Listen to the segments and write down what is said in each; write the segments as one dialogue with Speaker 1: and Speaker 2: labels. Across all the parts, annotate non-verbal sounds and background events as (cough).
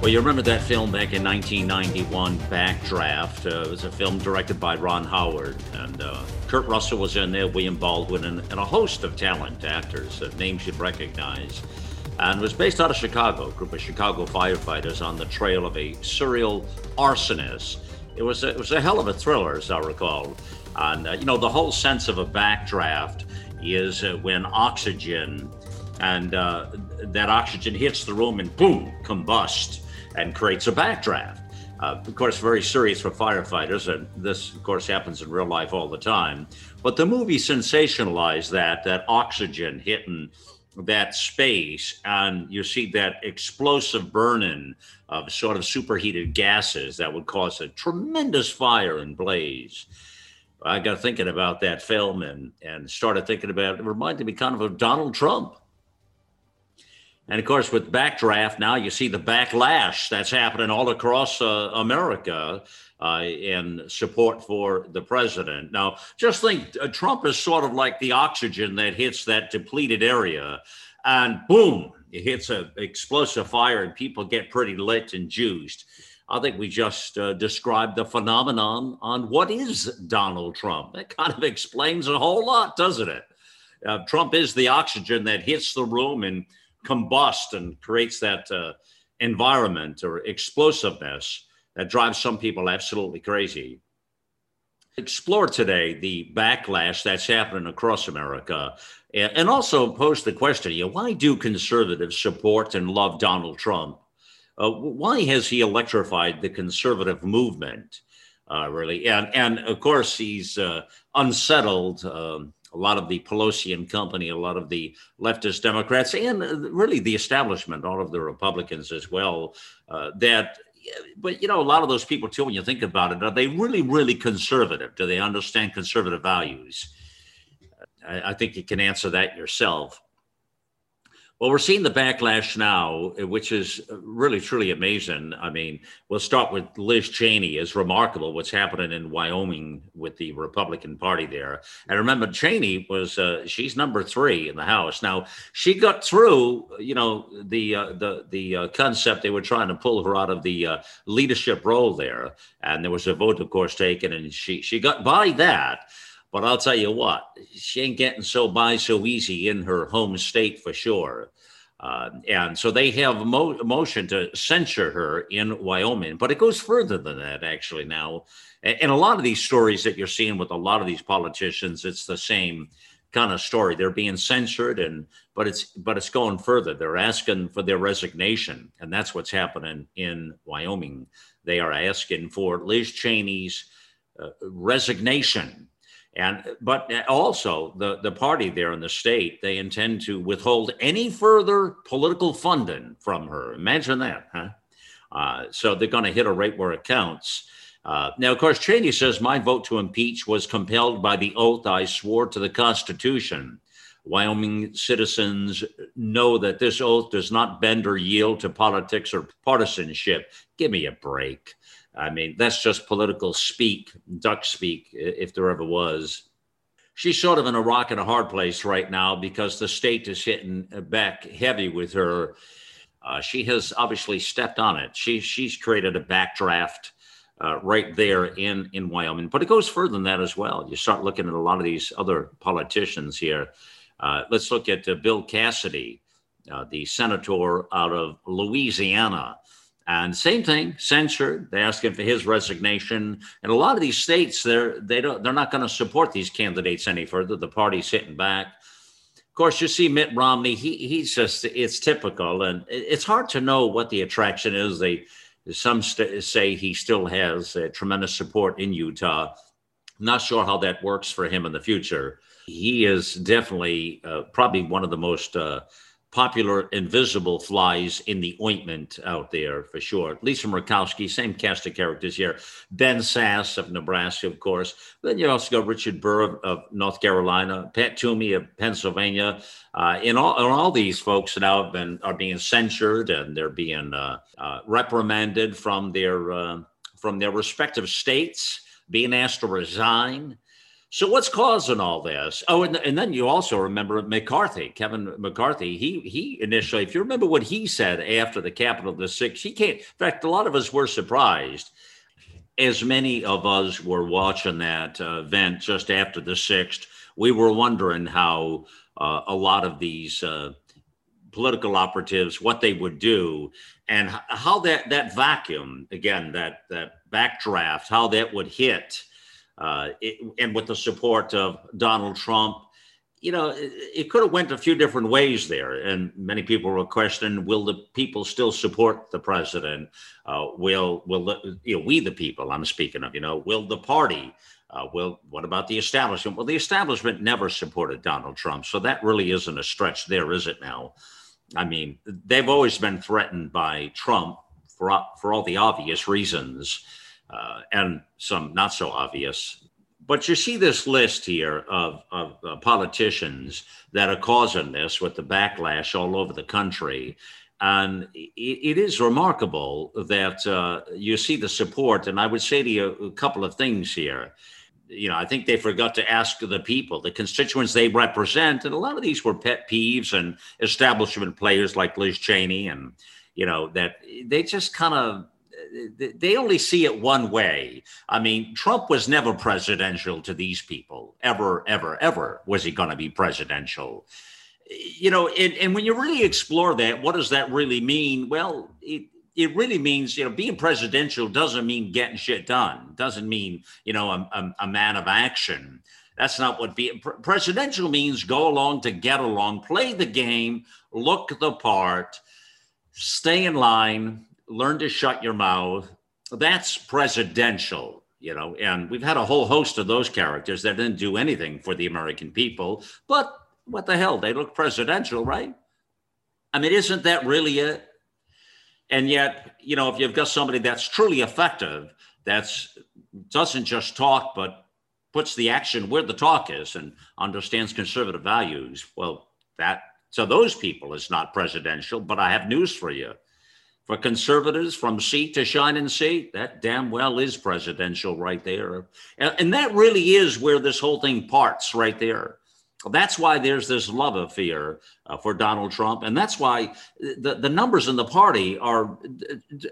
Speaker 1: Well, you remember that film back in 1991, Backdraft. Uh, it was a film directed by Ron Howard. And uh, Kurt Russell was in there, William Baldwin, and, and a host of talent actors, uh, names you'd recognize. And was based out of Chicago, a group of Chicago firefighters on the trail of a serial arsonist. It was a, it was a hell of a thriller, as I recall. And, uh, you know, the whole sense of a backdraft is uh, when oxygen and uh, that oxygen hits the room and boom, combust and creates a backdraft. Uh, of course, very serious for firefighters, and this, of course, happens in real life all the time. But the movie sensationalized that that oxygen hitting that space, and you see that explosive burning of sort of superheated gases that would cause a tremendous fire and blaze. I got thinking about that film and and started thinking about it. Reminded me kind of of Donald Trump and of course, with backdraft now, you see the backlash that's happening all across uh, America uh, in support for the president. Now, just think uh, Trump is sort of like the oxygen that hits that depleted area, and boom, it hits an explosive fire, and people get pretty lit and juiced. I think we just uh, described the phenomenon on what is Donald Trump. That kind of (laughs) explains a whole lot, doesn't it? Uh, Trump is the oxygen that hits the room and combust and creates that uh, environment or explosiveness that drives some people absolutely crazy. Explore today the backlash that's happening across America and also pose the question you know, why do conservatives support and love Donald Trump? Uh, why has he electrified the conservative movement, uh, really? And, and of course, he's uh, unsettled. Um, a lot of the Pelosi and company, a lot of the leftist Democrats, and really the establishment, all of the Republicans as well, uh, that but you know, a lot of those people too, when you think about it, are they really, really conservative? Do they understand conservative values? I, I think you can answer that yourself. Well, we're seeing the backlash now, which is really truly amazing. I mean, we'll start with Liz Cheney. It's remarkable what's happening in Wyoming with the Republican Party there. And remember, Cheney was uh, she's number three in the House. Now she got through, you know, the uh, the the uh, concept they were trying to pull her out of the uh, leadership role there, and there was a vote, of course, taken, and she she got by that. But I'll tell you what, she ain't getting so by so easy in her home state for sure. Uh, and so they have mo- motion to censure her in Wyoming. But it goes further than that, actually, now. And, and a lot of these stories that you're seeing with a lot of these politicians, it's the same kind of story. They're being censored, and but it's but it's going further. They're asking for their resignation, and that's what's happening in Wyoming. They are asking for Liz Cheney's uh, resignation and but also the the party there in the state they intend to withhold any further political funding from her. Imagine that huh? Uh, so they're going to hit a rate where it counts. Uh, now of course cheney says my vote to impeach was compelled by the oath i swore to the constitution. Wyoming citizens know that this oath does not bend or yield to politics or partisanship. Give me a break I mean, that's just political speak, duck speak, if there ever was. She's sort of in a rock and a hard place right now because the state is hitting back heavy with her. Uh, she has obviously stepped on it. She, she's created a backdraft uh, right there in, in Wyoming. But it goes further than that as well. You start looking at a lot of these other politicians here. Uh, let's look at uh, Bill Cassidy, uh, the senator out of Louisiana. And same thing, censored. They're him for his resignation. And a lot of these states, they're they don't they're not going to support these candidates any further. The party's sitting back. Of course, you see Mitt Romney. He he's just it's typical, and it's hard to know what the attraction is. They some st- say he still has tremendous support in Utah. Not sure how that works for him in the future. He is definitely uh, probably one of the most uh, popular invisible flies in the ointment out there for sure. Lisa Murkowski, same cast of characters here. Ben Sasse of Nebraska, of course. Then you also got Richard Burr of, North Carolina, Pat Toomey of Pennsylvania. Uh, all, and all these folks now have been are being censured and they're being uh, uh, reprimanded from their uh, from their respective states, being asked to resign. So what's causing all this? Oh, and, and then you also remember McCarthy, Kevin McCarthy. He he initially, if you remember what he said after the Capitol the six, he can't. In fact, a lot of us were surprised, as many of us were watching that uh, event just after the sixth. We were wondering how uh, a lot of these uh, political operatives what they would do and how that that vacuum again that that backdraft how that would hit uh, it, and with the support of Donald Trump, you know, it, it could have went a few different ways there. And many people were questioning: Will the people still support the president? Uh, will will the, you know we the people? I'm speaking of. You know, will the party? Uh, will what about the establishment? Well, the establishment never supported Donald Trump, so that really isn't a stretch there, is it? Now, I mean, they've always been threatened by Trump for for all the obvious reasons uh, and some not so obvious. But you see this list here of, of uh, politicians that are causing this with the backlash all over the country. And it, it is remarkable that uh, you see the support. And I would say to you a couple of things here. You know, I think they forgot to ask the people, the constituents they represent. And a lot of these were pet peeves and establishment players like Liz Cheney. And, you know, that they just kind of they only see it one way. I mean, Trump was never presidential to these people, ever, ever, ever. Was he going to be presidential? You know, and, and when you really explore that, what does that really mean? Well, it, it really means, you know, being presidential doesn't mean getting shit done. Doesn't mean, you know, a, a, a man of action. That's not what being presidential means. Go along to get along, play the game, look the part, stay in line, learn to shut your mouth. That's presidential, you know, and we've had a whole host of those characters that didn't do anything for the American people, but what the hell? They look presidential, right? I mean, isn't that really it? And yet, you know, if you've got somebody that's truly effective, that's doesn't just talk, but puts the action where the talk is and understands conservative values, well, that to those people is not presidential. But I have news for you for conservatives from seat to shining seat, that damn well is presidential right there. And, and, that really is where this whole thing parts right there. That's why there's this love affair uh, for Donald Trump. And that's why the, the numbers in the party are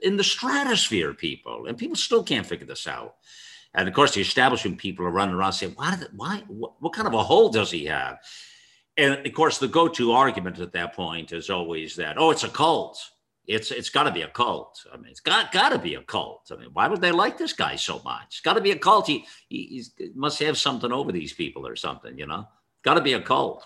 Speaker 1: in the stratosphere, people. And people still can't figure this out. And of course, the establishment people are running around saying, why, did, why what, what kind of a hold does he have? And of course, the go to argument at that point is always that, oh, it's a cult it's it's got to be a cult. I mean, it's got got to be a cult. I mean, why would they like this guy so much? It's got to be a cult. He, he must have something over these people or something. You know, got to be a cult.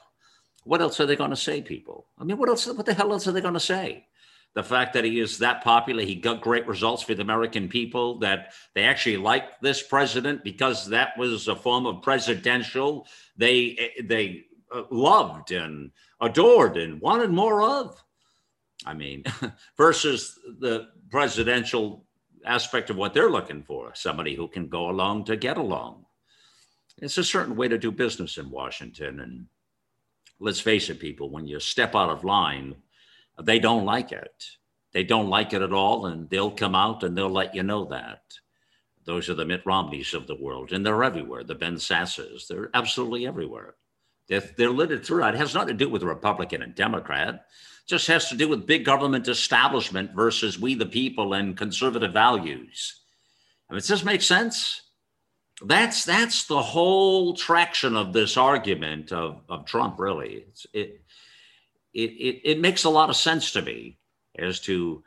Speaker 1: What else are they going to say, people? I mean, what else? What the hell else are they going to say? The fact that he is that popular, he got great results for the American people. That they actually like this president because that was a form of presidential. They they uh, loved and adored and wanted more of. I mean, (laughs) versus the presidential aspect of what they're looking for somebody who can go along to get along. It's a certain way to do business in Washington. And let's face it, people, when you step out of line, they don't like it. They don't like it at all. And they'll come out and they'll let you know that. Those are the Mitt Romneys of the world, and they're everywhere. The Ben Sasses, they're absolutely everywhere. They're, they're littered throughout. It has nothing to do with Republican and Democrat just has to do with big government establishment versus we the people and conservative values. I mean, does this make sense? That's that's the whole traction of this argument of, of Trump. Really, it's, it, it it it makes a lot of sense to me as to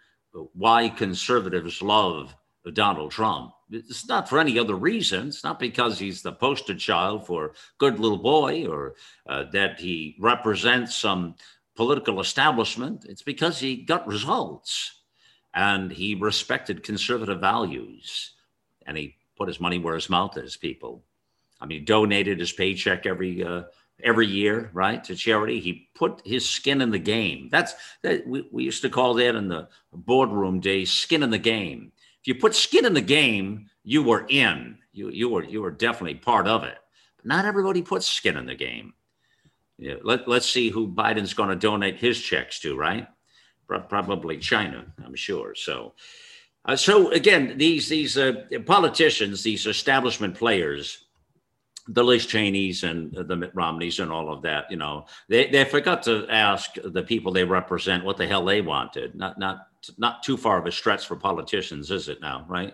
Speaker 1: why conservatives love Donald Trump. It's not for any other reason. It's not because he's the poster child for good little boy or uh, that he represents some political establishment, it's because he got results and he respected conservative values and he put his money where his mouth is, people. I mean, he donated his paycheck every uh, every year, right, to charity. He put his skin in the game. That's that we, we used to call that in the boardroom days, skin in the game. If you put skin in the game, you were in. You you were you were definitely part of it. But not everybody puts skin in the game. Yeah, let, let's see who Biden's going to donate his checks to, right? Probably China, I'm sure. So, uh, so again, these these uh, politicians, these establishment players, the Liz Cheneys and the Mitt Romneys and all of that, you know, they, they forgot to ask the people they represent what the hell they wanted. Not not not too far of a stretch for politicians, is it now, right?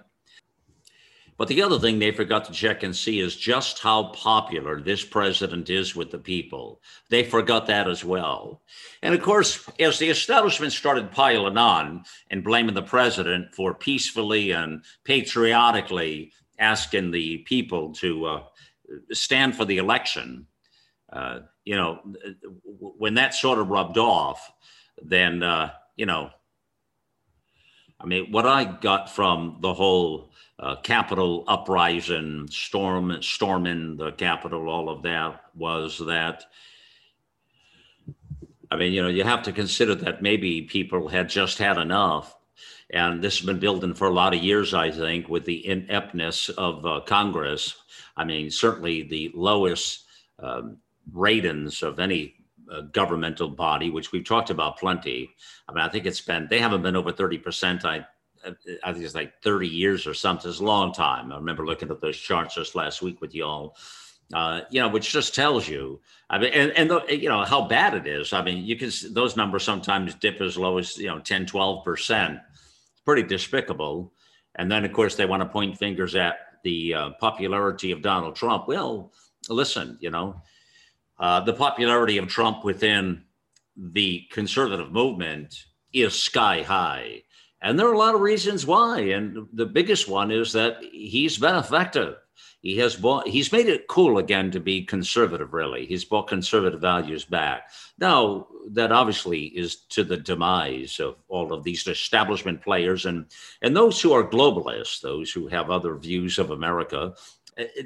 Speaker 1: But the other thing they forgot to check and see is just how popular this president is with the people. They forgot that as well. And of course, as the establishment started piling on and blaming the president for peacefully and patriotically asking the people to uh, stand for the election, uh, you know, when that sort of rubbed off, then, uh, you know, I mean, what I got from the whole uh, Capitol uprising, storm, storming the capital, all of that was that. I mean, you know, you have to consider that maybe people had just had enough. And this has been building for a lot of years, I think, with the ineptness of uh, Congress. I mean, certainly the lowest um, ratings of any uh, governmental body, which we've talked about plenty. I mean, I think it's been, they haven't been over 30%. I, I think it's like 30 years or something. It's a long time. I remember looking at those charts just last week with y'all. Uh, you know, which just tells you, I mean, and, and the, you know, how bad it is. I mean, you can, those numbers sometimes dip as low as, you know, 10, 12%. It's pretty despicable. And then, of course, they want to point fingers at the uh, popularity of Donald Trump. Well, listen, you know, uh, the popularity of Trump within the conservative movement is sky high. And there are a lot of reasons why. And the biggest one is that he's been effective. He has bought, he's made it cool again to be conservative, really. He's brought conservative values back. Now, that obviously is to the demise of all of these establishment players and, and those who are globalists, those who have other views of America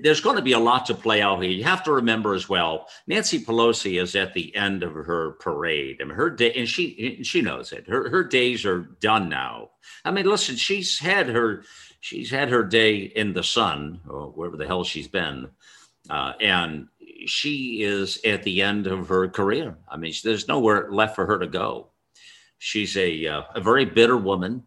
Speaker 1: there's going to be a lot to play out here. You have to remember as well, Nancy Pelosi is at the end of her parade. I mean, her day, and she she knows it. Her her days are done now. I mean, listen, she's had her she's had her day in the sun or wherever the hell she's been, uh, and she is at the end of her career. I mean, there's nowhere left for her to go. She's a uh, a very bitter woman.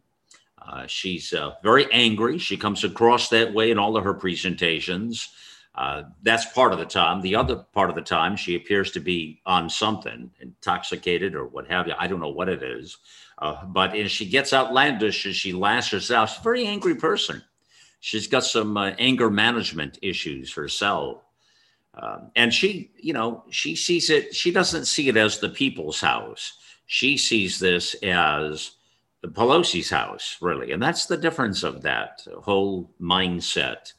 Speaker 1: Uh, she's uh, very angry. She comes across that way in all of her presentations. Uh, that's part of the time. The other part of the time, she appears to be on something, intoxicated or what have you. I don't know what it is. Uh, but as she gets outlandish, as she lashes out, she's a very angry person. She's got some uh, anger management issues herself. Um, and she, you know, she sees it, she doesn't see it as the people's house. She sees this as Pelosi's house, really. And that's the difference of that whole mindset.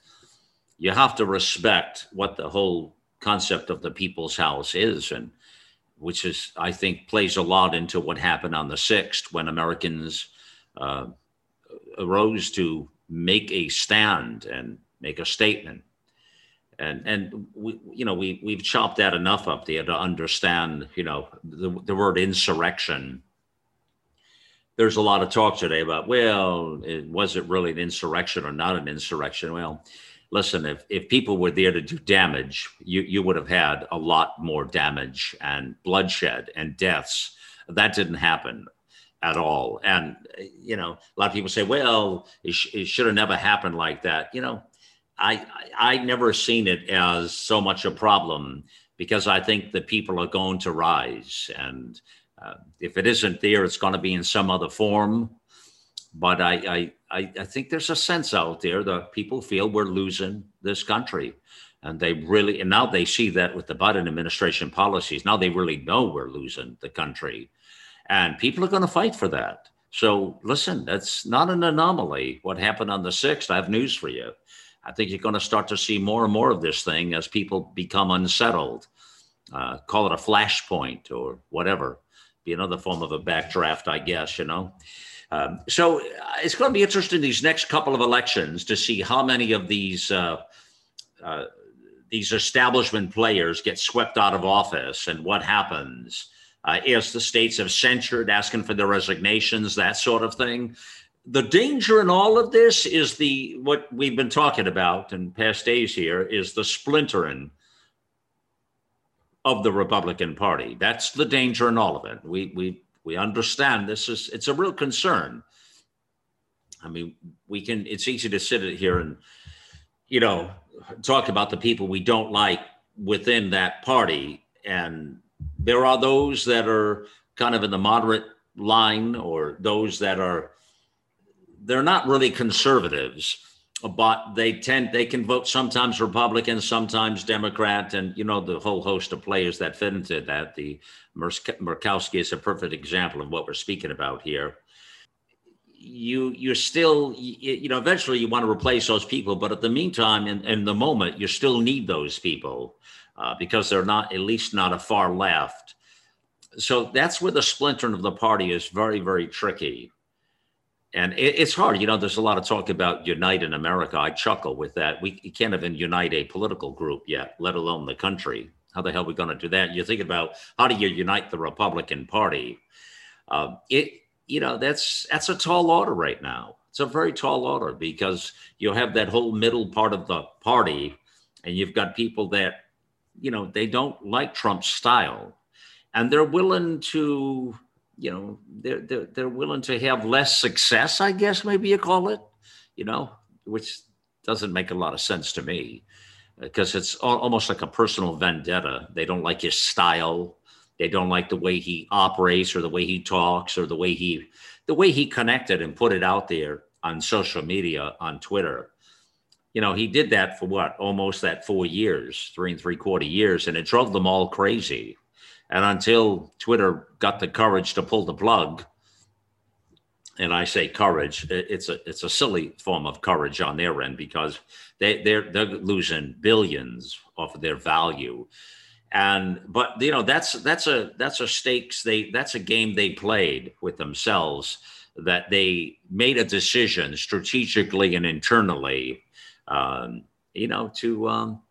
Speaker 1: You have to respect what the whole concept of the people's house is, and which is, I think, plays a lot into what happened on the 6th when Americans uh, arose to make a stand and make a statement. And, and we, you know, we, we've chopped that enough up there to understand, you know, the, the word insurrection there's a lot of talk today about, well, it, was it really an insurrection or not an insurrection? Well, listen, if, if people were there to do damage, you, you would have had a lot more damage and bloodshed and deaths. That didn't happen at all. And, you know, a lot of people say, well, it, sh- it should have never happened like that. You know, I, I, I never seen it as so much a problem because I think the people are going to rise and uh, if it isn't there, it's going to be in some other form. But I, I, I, think there's a sense out there that people feel we're losing this country. And they really, and now they see that with the Biden administration policies. Now they really know we're losing the country. And people are going to fight for that. So listen, that's not an anomaly. What happened on the 6th, I have news for you. I think you're going to start to see more and more of this thing as people become unsettled. Uh, call it a flashpoint or whatever be another form of a backdraft, I guess, you know. Um, so uh, it's going to be interesting these next couple of elections to see how many of these uh, uh, these establishment players get swept out of office, and what happens? Uh, the states have censured, asking for their resignations, that sort of thing. The danger in all of this is the what we've been talking about in past days here is the splintering of the Republican Party. That's the danger in all of it. We we we understand this is it's a real concern. I mean, we can. It's easy to sit here and you know talk about the people we don't like within that party, and there are those that are kind of in the moderate line, or those that are they're not really conservatives but they tend they can vote sometimes Republican, sometimes Democrat, and you know the whole host of players that fit into that. The Murkowski is a perfect example of what we're speaking about here. You you're still you, know eventually you want to replace those people, but at the meantime, in, in the moment, you still need those people uh, because they're not at least not a far left. So that's where the splintering of the party is very very tricky and it, it's hard. You know, there's a lot of talk about unite in America. I chuckle with that. We can't even unite a political group yet, let alone the country. How the hell are we going to do that? You think about how do you unite the Republican Party? Uh, it, you know, that's that's a tall order right now. It's a very tall order because you have that whole middle part of the party, and you've got people that, you know, they don't like Trump's style, and they're willing to you know they're, they're they're willing to have less success i guess maybe you call it you know which doesn't make a lot of sense to me uh, because it's almost like a personal vendetta. They don't like his style. They don't like the way he operates or the way he talks or the way he the way he connected and put it out there on social media on twitter. You know he did that for what? Almost that four years three and three quarter years and it drove them all crazy and until Twitter got the courage to pull the plug, and I say courage, it's a it's a silly form of courage on their end because they they're they're losing billions off of their value. And but you know that's that's a that's a stakes they that's a game they played with themselves that they made a decision strategically and internally, um, you know, to um,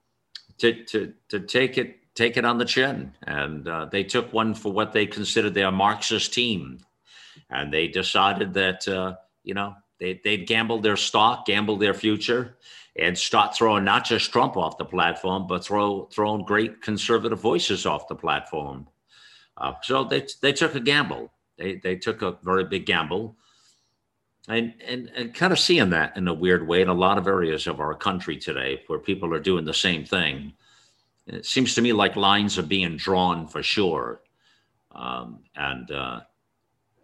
Speaker 1: to to to take it take it on the chin. And uh, they took one for what they considered their Marxist team. And they decided that, uh, you know, they, they'd gambled their stock, gambled their future, and start throwing not just Trump off the platform, but throw throwing great conservative voices off the platform. Uh, so they, they took a gamble. They, they took a very big gamble. And, and, and kind of seeing that in a weird way in a lot of areas of our country today where people are doing the same thing. It seems to me like lines are being drawn for sure. Um, and uh,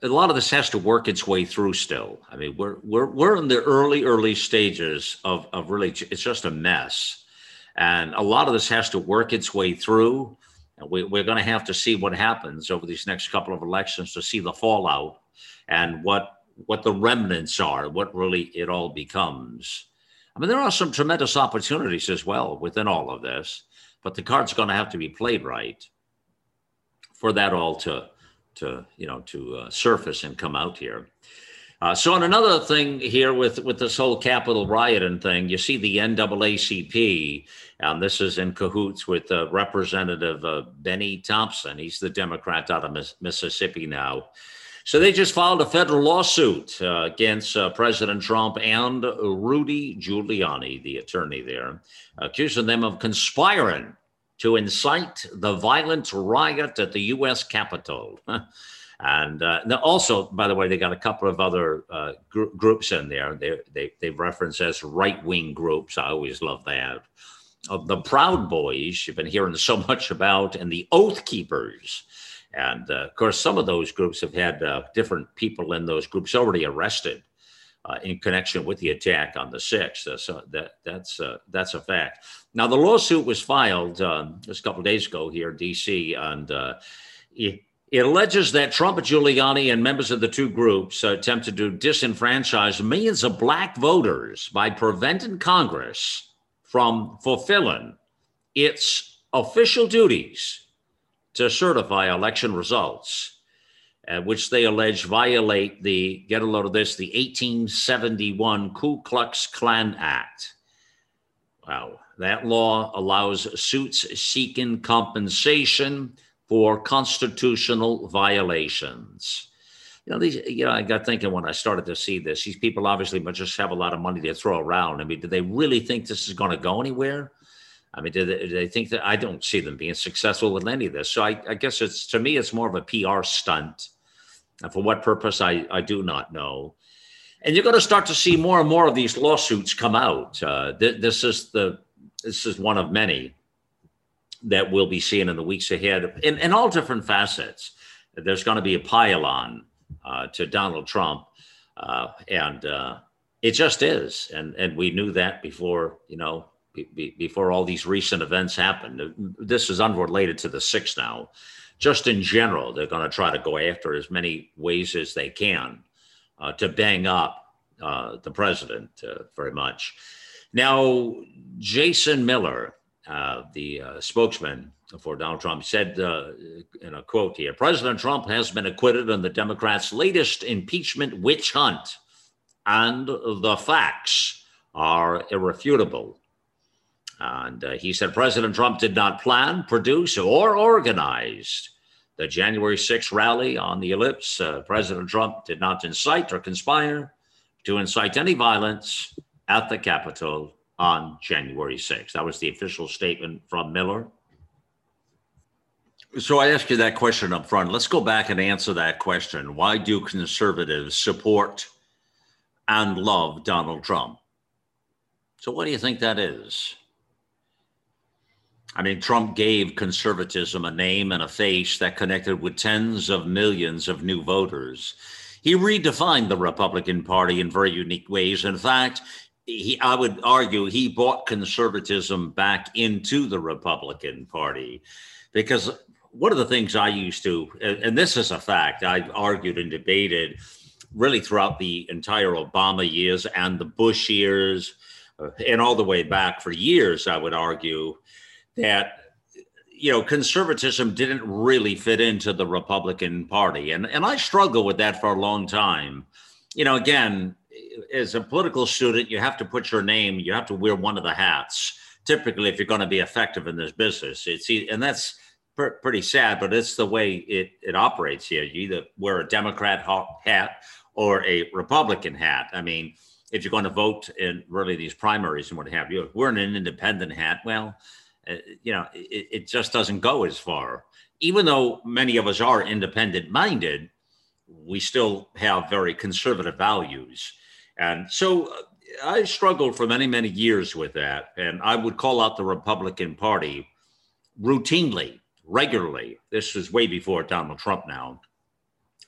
Speaker 1: a lot of this has to work its way through still. I mean, we're, we're, we're in the early, early stages of, of really, it's just a mess. And a lot of this has to work its way through. And we, we're going to have to see what happens over these next couple of elections to see the fallout and what what the remnants are, what really it all becomes. I mean, there are some tremendous opportunities as well within all of this but the card's going to have to be played right for that all to to you know to uh, surface and come out here. Uh, so, on another thing here with with this whole Capitol riot and thing, you see the NAACP, and this is in cahoots with uh, Representative uh, Bennie Thompson. He's the Democrat out of Miss- Mississippi now. So they just filed a federal lawsuit uh, against uh, President Trump and Rudy Giuliani, the attorney there, accusing them of conspiring to incite the violent riot at the U.S. Capitol. (laughs) and uh, also, by the way, they got a couple of other uh, gr- groups in there. They, they, they reference as right wing groups. I always love that. Of the Proud Boys, you've been hearing so much about, and the Oath Keepers. And uh, of course, some of those groups have had uh, different people in those groups already arrested uh, in connection with the attack on the sixth. Uh, so that that's uh, that's a fact. Now, the lawsuit was filed um, just a couple days ago here in D.C. and uh, it, it, alleges that Trump Giuliani and members of the two groups attempted to disenfranchise millions of black voters by preventing Congress from fulfilling its official duties to certify election results, uh, which they allege violate the, get a load of this, the 1871 Ku Klux Klan Act. Wow. That law allows suits seeking compensation for constitutional violations. You know, these, you know, I got thinking when I started to see this, these people obviously just have a lot of money to throw around. I mean, do they really think this is going to go anywhere? I mean, do they, do they, think that I don't see them being successful with any of this? So I, I guess it's to me, it's more of a PR stunt. And for what purpose, I, I do not know. And you're going to start to see more and more of these lawsuits come out. Uh, th- this is the this is one of many that we'll be seeing in the weeks ahead in, in all different facets. There's going to be a pile uh, to Donald Trump, uh, and uh, it just is. And and we knew that before, you know, be, be, before all these recent events happened. This is unrelated to the six now. Just in general, they're going to try to go after as many ways as they can uh, to bang up uh, the president uh, very much. Now, Jason Miller, uh, the uh, spokesman for Donald Trump, said in a quote here President Trump has been acquitted in the Democrats' latest impeachment witch hunt, and the facts are irrefutable. And uh, he said President Trump did not plan, produce, or organize the January 6th rally on the ellipse. Uh, President Trump did not incite or conspire to incite any violence at the Capitol on January 6th. That was the official statement from Miller. So I ask you that question up front. Let's go back and answer that question. Why do conservatives support and love Donald Trump? So, what do you think that is? I mean, Trump gave conservatism a name and a face that connected with tens of millions of new voters. He redefined the Republican Party in very unique ways. In fact, he, I would argue he brought conservatism back into the Republican Party because one of the things I used to, and this is a fact, I've argued and debated really throughout the entire Obama years and the Bush years, uh, and all the way back for years, I would argue that you know conservatism didn't really fit into the Republican Party, and and I struggled with that for a long time. You know, again, as a political student, you have to put your name, you have to wear one of the hats. Typically, if you're going to be effective in this business, it's and that's pr- pretty sad, but it's the way it it operates here. You either wear a Democrat hat or a Republican hat. I mean, if you're going to vote in really these primaries and what have you, we're in an independent hat. Well, uh, you know, it, it just doesn't go as far. Even though many of us are independent minded, we still have very conservative values. And so uh, I struggled for many, many years with that. And I would call out the Republican Party routinely, regularly. This was way before Donald Trump now.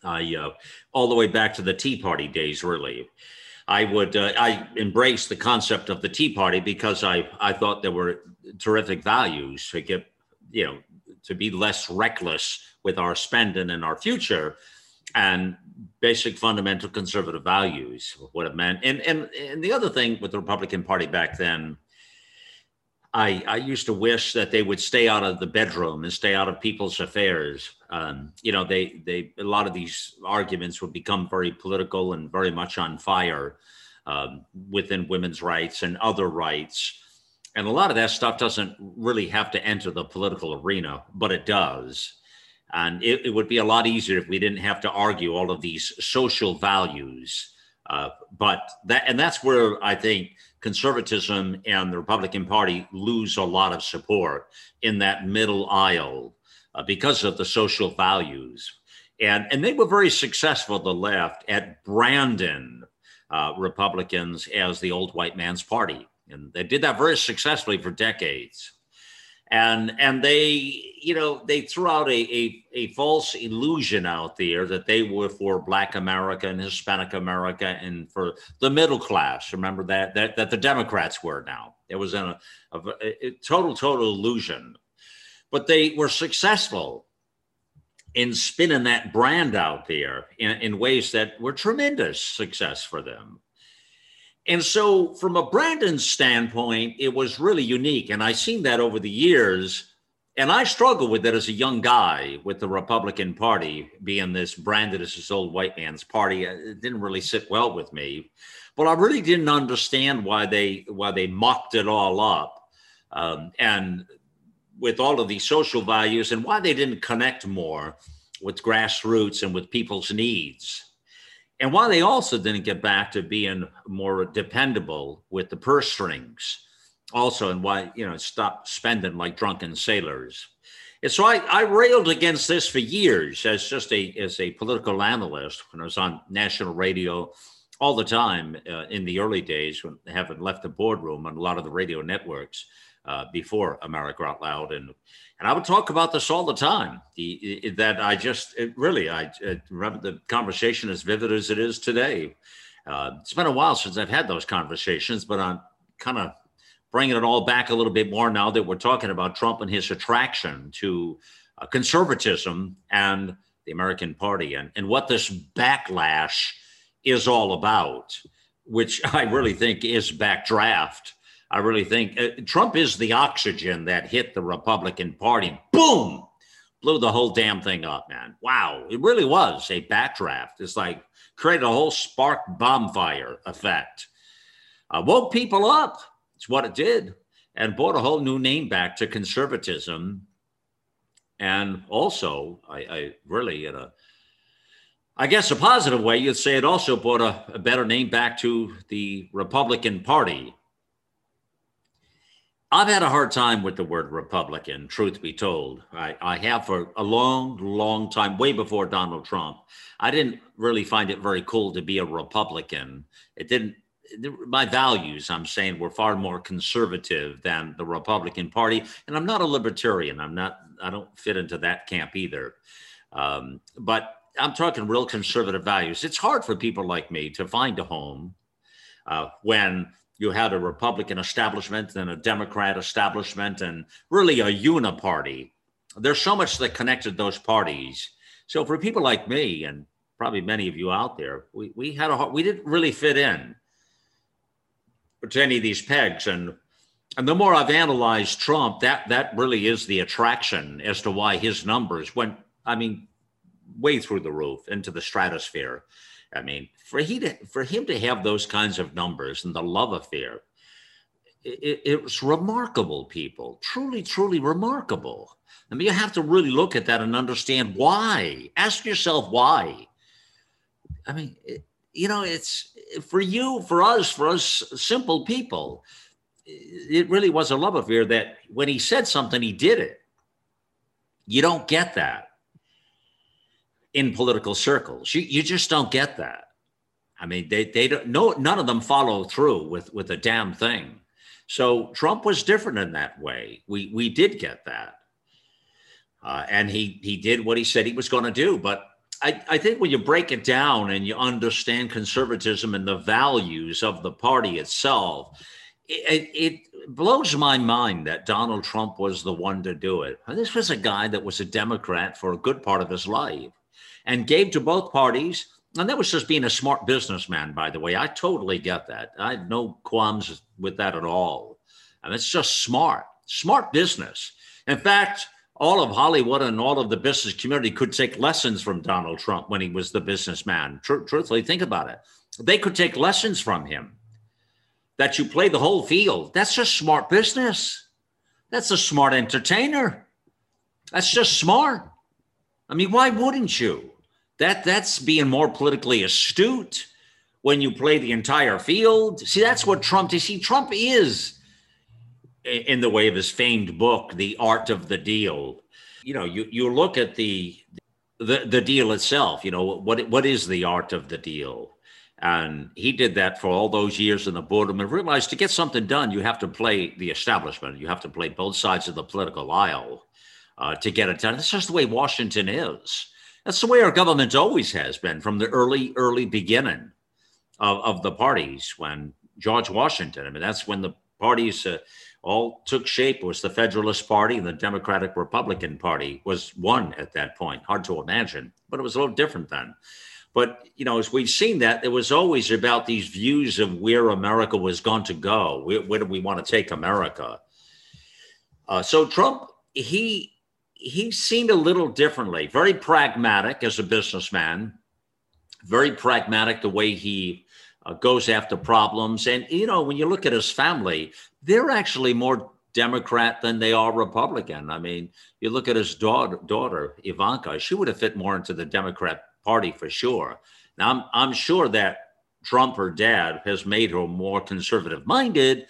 Speaker 1: I, uh, all the way back to the Tea Party days, really. I would, uh, I embraced the concept of the Tea Party because I, I thought there were terrific values to get, you know, to be less reckless with our spending and our future and basic fundamental conservative values what it meant. And and and the other thing with the republican party back then i i used to wish that they would stay out of the bedroom and stay out of people's affairs um, you know they they a lot of these arguments would become very political and very much on fire um, within women's rights and other rights and a lot of that stuff doesn't really have to enter the political arena but it does and it, it, would be a lot easier if we didn't have to argue all of these social values. Uh, but that, and that's where I think conservatism and the Republican Party lose a lot of support in that middle aisle uh, because of the social values. And, and they were very successful, the left, at branding uh, Republicans as the old white man's party. And they did that very successfully for decades and and they you know they threw out a, a, a false illusion out there that they were for black america and hispanic america and for the middle class. Remember that that, that the democrats were now. It was a, a, a total total illusion. But they were successful in spinning that brand out there in, in ways that were tremendous success for them and so, from a Brandon standpoint, it was really unique. And I've seen that over the years and I struggled with that as a young guy with the Republican Party being this branded as this old white man's party. It didn't really sit well with me, but I really didn't understand why they why they mocked it all up, um, and with all of these social values, and why they didn't connect more with grassroots and with people's needs, and why they also didn't get back to being more dependable with the purse strings also and why you know stop spending like drunken sailors. And so I, I railed against this for years as just a as a political analyst when i was on national radio all the time uh, in the early days when having left the boardroom on a lot of the radio networks uh, before america out loud and and i would talk about this all the time that i just really i remember the conversation as vivid as it is today uh, it's been a while since i've had those conversations but i'm kind of bringing it all back a little bit more now that we're talking about Trump and his attraction to uh, conservatism and the American Party and, and what this backlash is all about, which I really think is backdraft. I really think uh, Trump is the oxygen that hit the Republican Party. Boom! Blew the whole damn thing up, man. Wow. It really was a backdraft. It's like created a whole spark bonfire effect. Uh, woke people up it's what it did and brought a whole new name back to conservatism. And also, I, I really, in a, I guess a positive way, you'd say it also brought a, a better name back to the Republican Party. I've had a hard time with the word Republican, truth be told. I, I have for a long, long time, way before Donald Trump. I didn't really find it very cool to be a Republican. It didn't my values, I'm saying, were far more conservative than the Republican Party. And I'm not a libertarian. I'm not, I don't fit into that camp either. Um, but I'm talking real conservative values. It's hard for people like me to find a home uh, when you had a Republican establishment and a Democrat establishment and really a uniparty. There's so much that connected those parties. So for people like me and probably many of you out there, we, we had a we didn't really fit in to any of these pegs. And and the more I've analyzed Trump, that that really is the attraction as to why his numbers went, I mean, way through the roof into the stratosphere. I mean, for he to, for him to have those kinds of numbers and the love affair, it, it was remarkable, people. Truly, truly remarkable. I mean, you have to really look at that and understand why. Ask yourself why. I mean, it, you know, it's for you, for us, for us simple people, it really was a love affair that when he said something, he did it. You don't get that in political circles. You, you just don't get that. I mean, they, they don't, no, none of them follow through with, with a damn thing. So Trump was different in that way. We, we did get that. Uh, and he, he did what he said he was going to do. But I, I, think when you break it down and you understand conservatism and the values of the party itself, it, it, blows my mind that Donald Trump was the one to do it. This was a guy that was a Democrat for a good part of his life and gave to both parties. And that was just being a smart businessman, by the way. I totally get that. I had no qualms with that at all. And it's just smart, smart business. In fact, all of Hollywood and all of the business community could take lessons from Donald Trump when he was the businessman. Tr- truthfully, think about it. They could take lessons from him. That you play the whole field. That's just smart business. That's a smart entertainer. That's just smart. I mean, why wouldn't you? That that's being more politically astute when you play the entire field. See, that's what Trump is. See, Trump is in the way of his famed book, The Art of the Deal. You know, you, you look at the, the the deal itself, you know, what what is the art of the deal? And he did that for all those years in the boardroom and realized to get something done, you have to play the establishment. You have to play both sides of the political aisle uh, to get it done. That's just the way Washington is. That's the way our government always has been from the early, early beginning of, of the parties when George Washington, I mean, that's when the parties uh, all took shape. Was the Federalist Party and the Democratic Republican Party was one at that point. Hard to imagine, but it was a little different then. But you know, as we've seen that, it was always about these views of where America was going to go. Where, where do we want to take America? Uh, so Trump he he seen a little differently, very pragmatic as a businessman, very pragmatic the way he uh, goes after problems. And, you know, when you look at his family, they're actually more Democrat than they are Republican. I mean, you look at his daughter, daughter Ivanka, she would have fit more into the Democrat Party for sure. Now, I'm, I'm sure that Trump, her dad, has made her more conservative minded,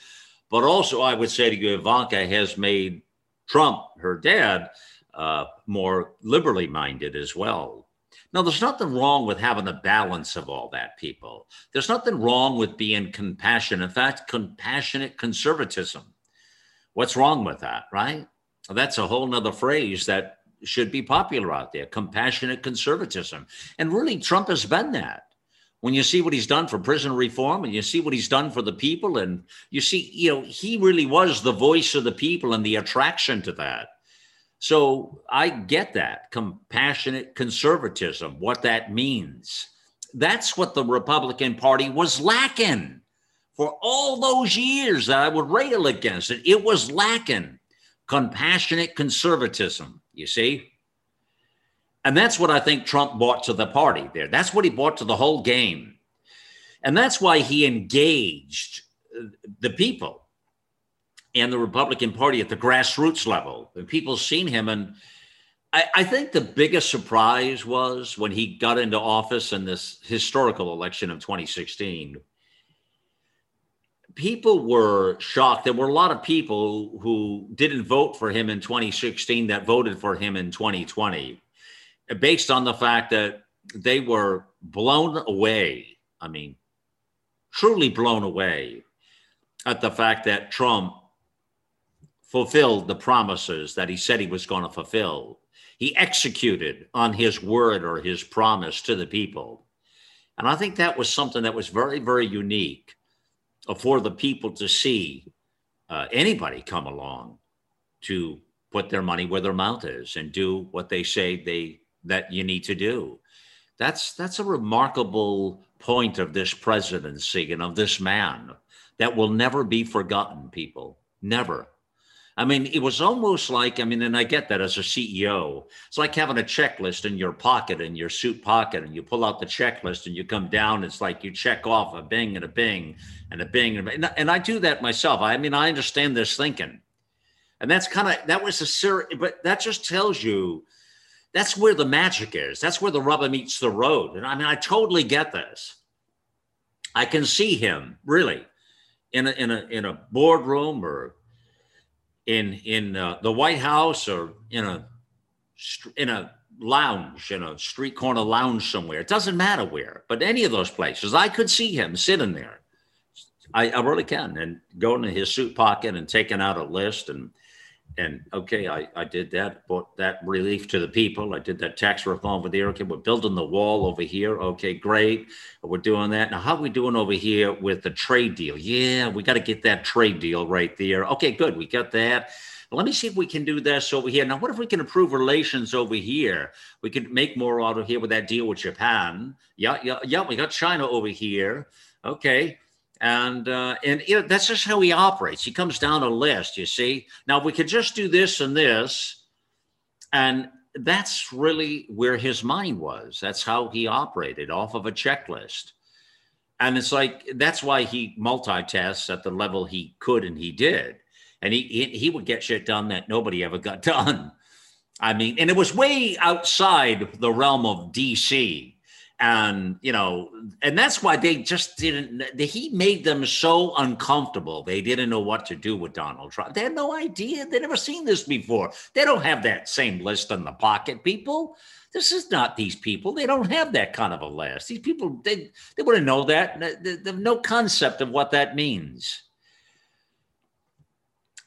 Speaker 1: but also I would say to you, Ivanka has made Trump, her dad, uh, more liberally minded as well. Now, there's nothing wrong with having a balance of all that, people. There's nothing wrong with being compassionate. In fact, compassionate conservatism. What's wrong with that, right? That's a whole nother phrase that should be popular out there compassionate conservatism. And really, Trump has been that. When you see what he's done for prison reform and you see what he's done for the people, and you see, you know, he really was the voice of the people and the attraction to that. So I get that compassionate conservatism, what that means. That's what the Republican Party was lacking for all those years that I would rail against it. It was lacking compassionate conservatism, you see? And that's what I think Trump brought to the party there. That's what he brought to the whole game. And that's why he engaged uh, the people and the Republican Party at the grassroots level. And people seen him. And I, I, think the biggest surprise was when he got into office in this historical election of 2016. People were shocked. There were a lot of people who didn't vote for him in 2016 that voted for him in 2020, based on the fact that they were blown away. I mean, truly blown away at the fact that Trump fulfilled the promises that he said he was going to fulfill. He executed on his word or his promise to the people. And I think that was something that was very, very unique for the people to see uh, anybody come along to put their money where their mouth is and do what they say they that you need to do. That's that's a remarkable point of this presidency and of this man that will never be forgotten, people. Never. I mean, it was almost like, I mean, and I get that as a CEO. It's like having a checklist in your pocket, in your suit pocket, and you pull out the checklist and you come down. It's like you check off a bing and a bing and a bing. And, a, and I do that myself. I mean, I understand this thinking. And that's kind of, that was a serious, but that just tells you that's where the magic is. That's where the rubber meets the road. And I mean, I totally get this. I can see him really in a, in a, in a boardroom or in in uh, the White House or in a in a lounge in a street corner lounge somewhere. It doesn't matter where, but any of those places, I could see him sitting there. I, I really can, and going to his suit pocket and taking out a list and and okay, I, I did that, brought that relief to the people. I did that tax reform over there. Okay, we're building the wall over here. Okay, great. We're doing that. Now, how are we doing over here with the trade deal? Yeah, we got to get that trade deal right there. Okay, good. We got that. Let me see if we can do this over here. Now, what if we can improve relations over here? We could make more out of here with that deal with Japan. Yeah, yeah, yeah. We got China over here. Okay and uh, and you know, that's just how he operates. He comes down a list. You see. Now if we could just do this and this, and that's really where his mind was. That's how he operated off of a checklist. And it's like that's why he multitasks at the level he could and he did. And he, he he would get shit done that nobody ever got (laughs) done. I mean, and it was way outside the realm of DC and you know and that's why they just didn't he made them so uncomfortable. They didn't know what to do with donald trump. They had no idea. They never seen this before. They don't have that same list in the pocket people. This is not these people. They don't have that kind of a list. These people they they wouldn't know that. They, they have no concept of what that means.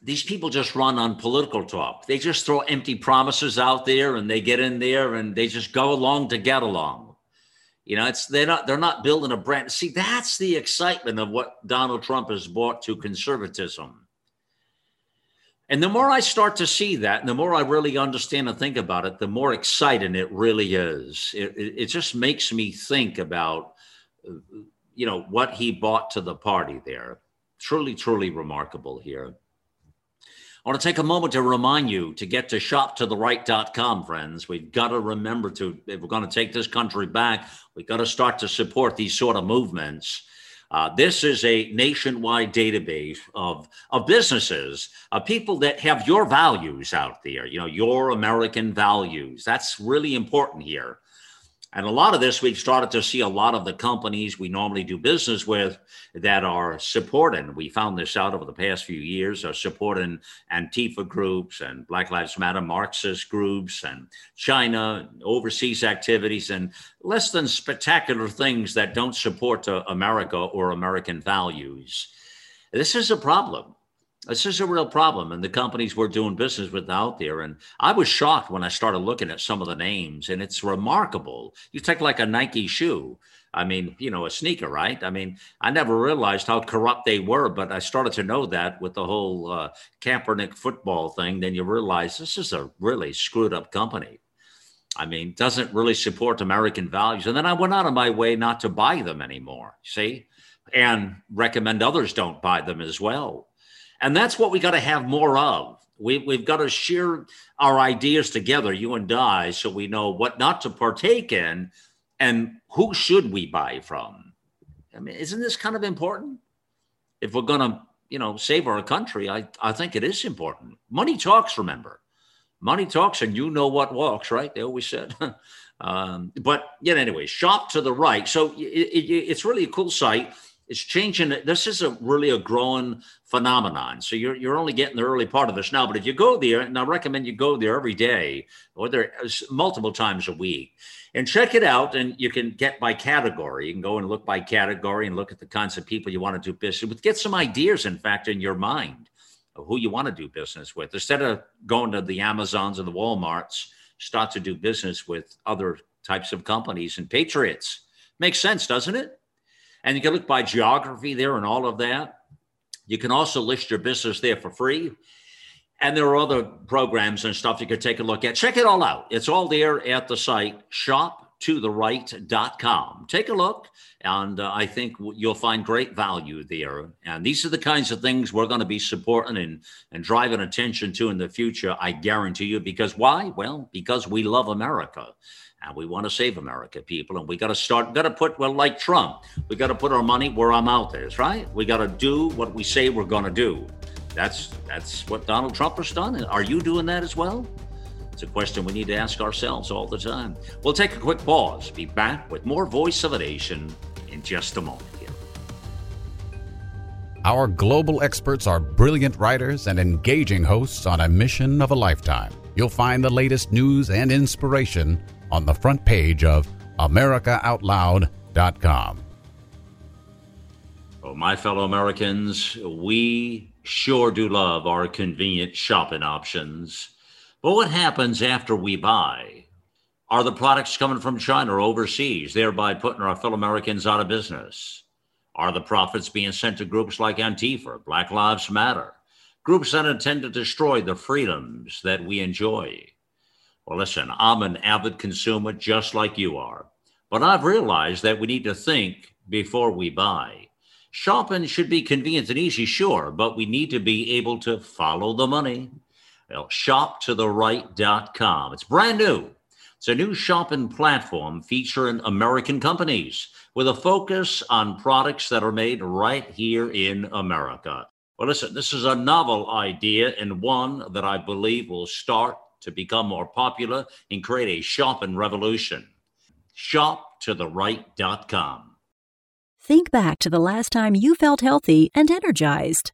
Speaker 1: These people just run on political talk. They just throw empty promises out there and they get in there and they just go along to get along. You know, it's they're not they're not building a brand. See, that's the excitement of what Donald Trump has brought to conservatism. And the more I start to see that, and the more I really understand and think about it, the more exciting it really is. It, it, just makes me think about, uh, you know, what he brought to the party there. Truly, truly remarkable here. I want to take a moment to remind you to get to shoptotheright.com, friends. We've got to remember to, if we're going to take this country back, we've got to start to support these sort of movements. Uh, this is a nationwide database of, of businesses, of people that have your values out there, you know, your American values. That's really important here. And a lot of this, we've started to see a lot of the companies we normally do business with that are supporting. We found this out over the past few years, are supporting Antifa groups and Black Lives Matter Marxist groups and China, overseas activities, and less than spectacular things that don't support uh, America or American values. This is a problem. This is a real problem, and the companies we're doing business with out there. And I was shocked when I started looking at some of the names, and it's remarkable. You take like a Nike shoe. I mean, you know, a sneaker, right? I mean, I never realized how corrupt they were, but I started to know that with the whole uh, Kaepernick football thing. Then you realize this is a really screwed up company. I mean, doesn't really support American values. And then I went out of my way not to buy them anymore, see, and recommend others don't buy them as well. And that's what we got to have more of. We, we've got to share our ideas together, you and I, so we know what not to partake in and who should we buy from. I mean, isn't this kind of important? If we're going to, you know, save our country, I, I think it is important. Money talks, remember. Money talks, and you know what walks, right? They always said. (laughs) um, but yet, anyway, shop to the right. So it, it, it's really a cool site it's changing. This is a really a growing phenomenon. So you're you're only getting the early part of this now. But if you go there, and I recommend you go there every day or there uh, multiple times a week, and check it out. And you can get by category. You can go and look by category and look at the kinds of people you want to do business with. Get some ideas, in fact, in your mind of who you want to do business with. Instead of going to the Amazons and the WalMarts, start to do business with other types of companies and patriots. Makes sense, doesn't it? And you can look by geography there and all of that. You can also list your business there for free. And there are other programs and stuff you could take a look at. Check it all out. It's all there at the site shoptotheright.com. Take a look, and uh, I think you'll find great value there. And these are the kinds of things we're going to be supporting and, and driving attention to in the future, I guarantee you. Because why? Well, because we love America and we want to save America, people. And we got to start, got to put, well, like Trump, we got to put our money where our mouth is, right? We got to do what we say we're going to do. That's that's what Donald Trump has done. Are you doing that as well? It's a question we need to ask ourselves all the time. We'll take a quick pause. Be back with more Voice of a Nation in just a moment here.
Speaker 2: Our global experts are brilliant writers and engaging hosts on a mission of a lifetime. You'll find the latest news and inspiration on the front page of AmericaOutloud.com.
Speaker 1: Oh, my fellow Americans, we sure do love our convenient shopping options. But what happens after we buy? Are the products coming from China or overseas, thereby putting our fellow Americans out of business? Are the profits being sent to groups like Antifa, Black Lives Matter, groups that intend to destroy the freedoms that we enjoy? Well, listen, I'm an avid consumer just like you are, but I've realized that we need to think before we buy. Shopping should be convenient and easy, sure, but we need to be able to follow the money. Well, shoptotheright.com. It's brand new. It's a new shopping platform featuring American companies with a focus on products that are made right here in America. Well, listen, this is a novel idea and one that I believe will start to become more popular and create a shopping revolution. ShopToTheRight.com.
Speaker 3: Think back to the last time you felt healthy and energized.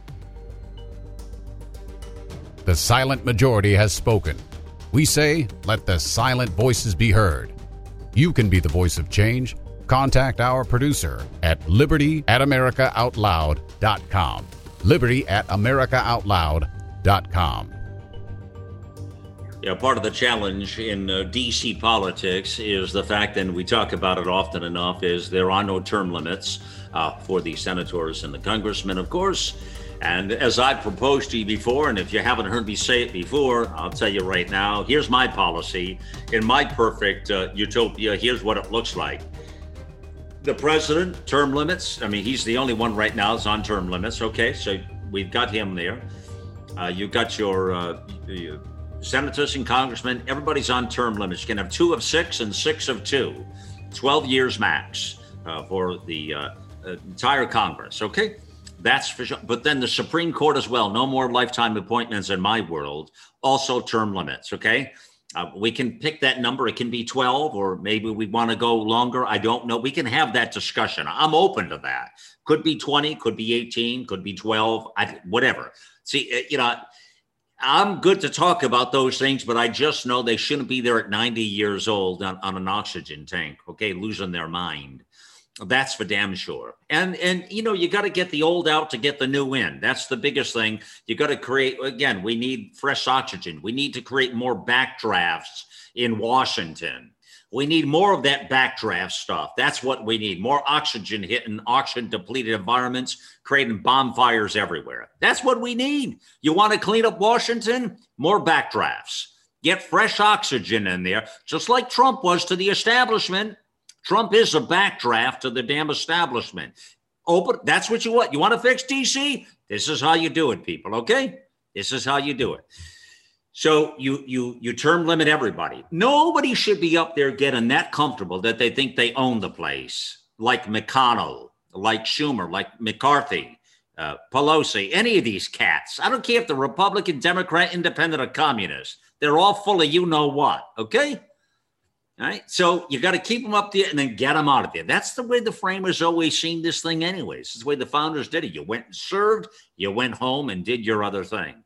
Speaker 2: The silent majority has spoken. We say, let the silent voices be heard. You can be the voice of change. Contact our producer at liberty at americaoutloud.com. Liberty at americaoutloud.com.
Speaker 1: Yeah, part of the challenge in uh, DC politics is the fact, and we talk about it often enough, is there are no term limits uh, for the senators and the congressmen, of course. And as I've proposed to you before, and if you haven't heard me say it before, I'll tell you right now here's my policy. In my perfect uh, utopia, here's what it looks like. The president, term limits. I mean, he's the only one right now that's on term limits. Okay, so we've got him there. Uh, you've got your, uh, your senators and congressmen, everybody's on term limits. You can have two of six and six of two, 12 years max uh, for the uh, uh, entire Congress. Okay. That's for sure. But then the Supreme Court as well. No more lifetime appointments in my world. Also term limits. Okay. Uh, we can pick that number. It can be 12, or maybe we want to go longer. I don't know. We can have that discussion. I'm open to that. Could be 20, could be 18, could be 12, I, whatever. See, uh, you know, I'm good to talk about those things, but I just know they shouldn't be there at 90 years old on, on an oxygen tank, okay, losing their mind. That's for damn sure. And and you know, you got to get the old out to get the new in. That's the biggest thing. You got to create again, we need fresh oxygen. We need to create more backdrafts in Washington. We need more of that backdraft stuff. That's what we need. More oxygen hitting oxygen depleted environments, creating bonfires everywhere. That's what we need. You want to clean up Washington? More backdrafts. Get fresh oxygen in there, just like Trump was to the establishment. Trump is a backdraft to the damn establishment. Open. That's what you want. You want to fix DC? This is how you do it, people. Okay. This is how you do it. So you you you term limit everybody. Nobody should be up there getting that comfortable that they think they own the place, like McConnell, like Schumer, like McCarthy, uh, Pelosi, any of these cats. I don't care if they're Republican, Democrat, Independent, or Communist. They're all full of you know what. Okay. Right. So you got to keep them up there and then get them out of there. That's the way the framers always seen this thing, anyways. It's the way the founders did it. You went and served, you went home and did your other thing.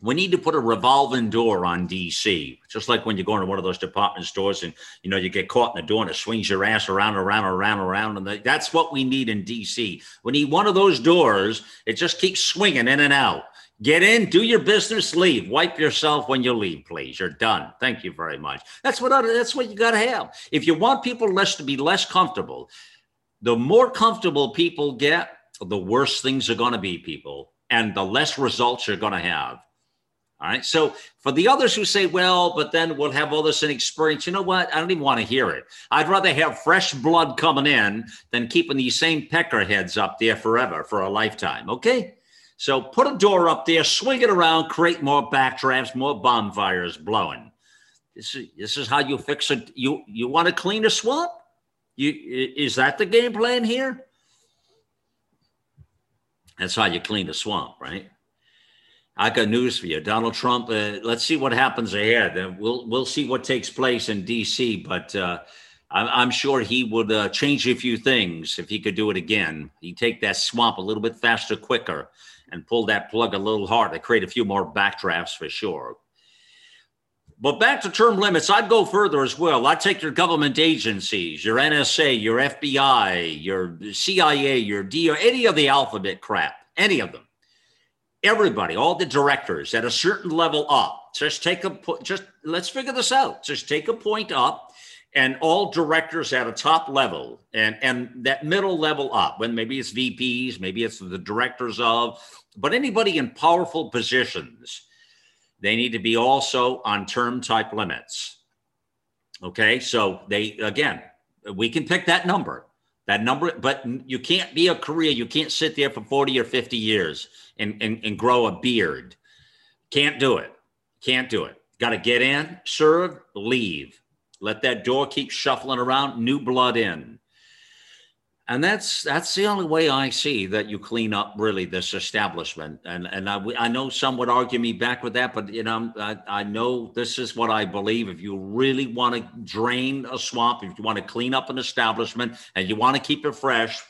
Speaker 1: We need to put a revolving door on DC, just like when you go into one of those department stores and you know you get caught in the door and it swings your ass around, around, around, around, and that's what we need in DC. We need one of those doors. It just keeps swinging in and out. Get in, do your business, leave. Wipe yourself when you leave, please. You're done. Thank you very much. That's what that's what you got to have. If you want people less to be less comfortable, the more comfortable people get, the worse things are going to be, people, and the less results you're going to have. All right. So for the others who say, well, but then we'll have all this inexperience, you know what? I don't even want to hear it. I'd rather have fresh blood coming in than keeping these same peckerheads up there forever for a lifetime. Okay. So put a door up there, swing it around, create more backdrafts, more bonfires blowing. This is this is how you fix it. You you want to clean a swamp? You is that the game plan here? That's how you clean a swamp, right? I got news for you, Donald Trump. Uh, let's see what happens ahead. Uh, we'll we'll see what takes place in D.C. But uh, I'm, I'm, sure he would uh, change a few things if he could do it again. He'd take that swamp a little bit faster, quicker, and pull that plug a little harder. Create a few more backdrafts for sure. But back to term limits, I'd go further as well. I'd take your government agencies, your NSA, your FBI, your CIA, your DO, any of the alphabet crap, any of them everybody, all the directors at a certain level up. Just take a just let's figure this out. Just take a point up and all directors at a top level and and that middle level up when maybe it's VPs, maybe it's the directors of, but anybody in powerful positions, they need to be also on term type limits. Okay? So they again, we can pick that number. That number, but you can't be a career. You can't sit there for 40 or 50 years and, and, and grow a beard. Can't do it. Can't do it. Got to get in, serve, leave. Let that door keep shuffling around, new blood in. And that's that's the only way I see that you clean up really this establishment. And and I, I know some would argue me back with that, but you know I, I know this is what I believe. If you really want to drain a swamp, if you want to clean up an establishment, and you want to keep it fresh,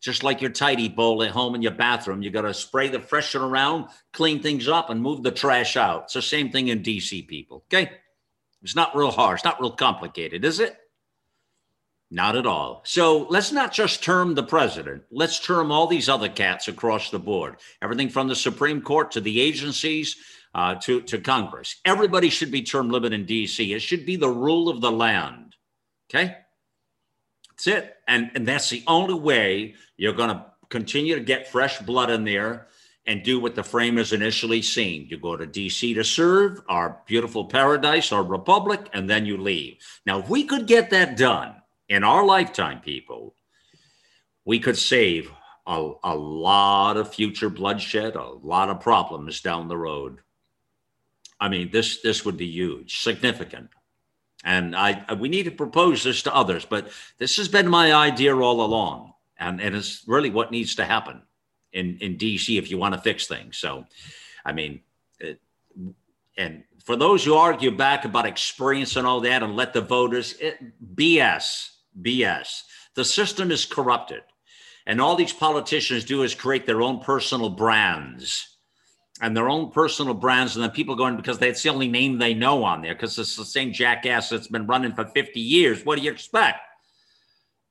Speaker 1: just like your tidy bowl at home in your bathroom, you got to spray the freshen around, clean things up, and move the trash out. It's the same thing in DC, people. Okay, it's not real hard. It's not real complicated, is it? Not at all. So let's not just term the president. Let's term all these other cats across the board. Everything from the Supreme Court to the agencies uh, to, to Congress. Everybody should be term limit in DC. It should be the rule of the land. Okay? That's it. And, and that's the only way you're going to continue to get fresh blood in there and do what the framers initially seen. You go to DC to serve our beautiful paradise, our republic, and then you leave. Now, if we could get that done, in our lifetime, people, we could save a, a lot of future bloodshed, a lot of problems down the road. I mean, this this would be huge, significant. And I, we need to propose this to others, but this has been my idea all along. And, and it's really what needs to happen in, in DC if you want to fix things. So, I mean, it, and for those who argue back about experience and all that and let the voters, it, BS. BS. The system is corrupted. And all these politicians do is create their own personal brands and their own personal brands. And then people going because that's the only name they know on there because it's the same jackass that's been running for 50 years. What do you expect?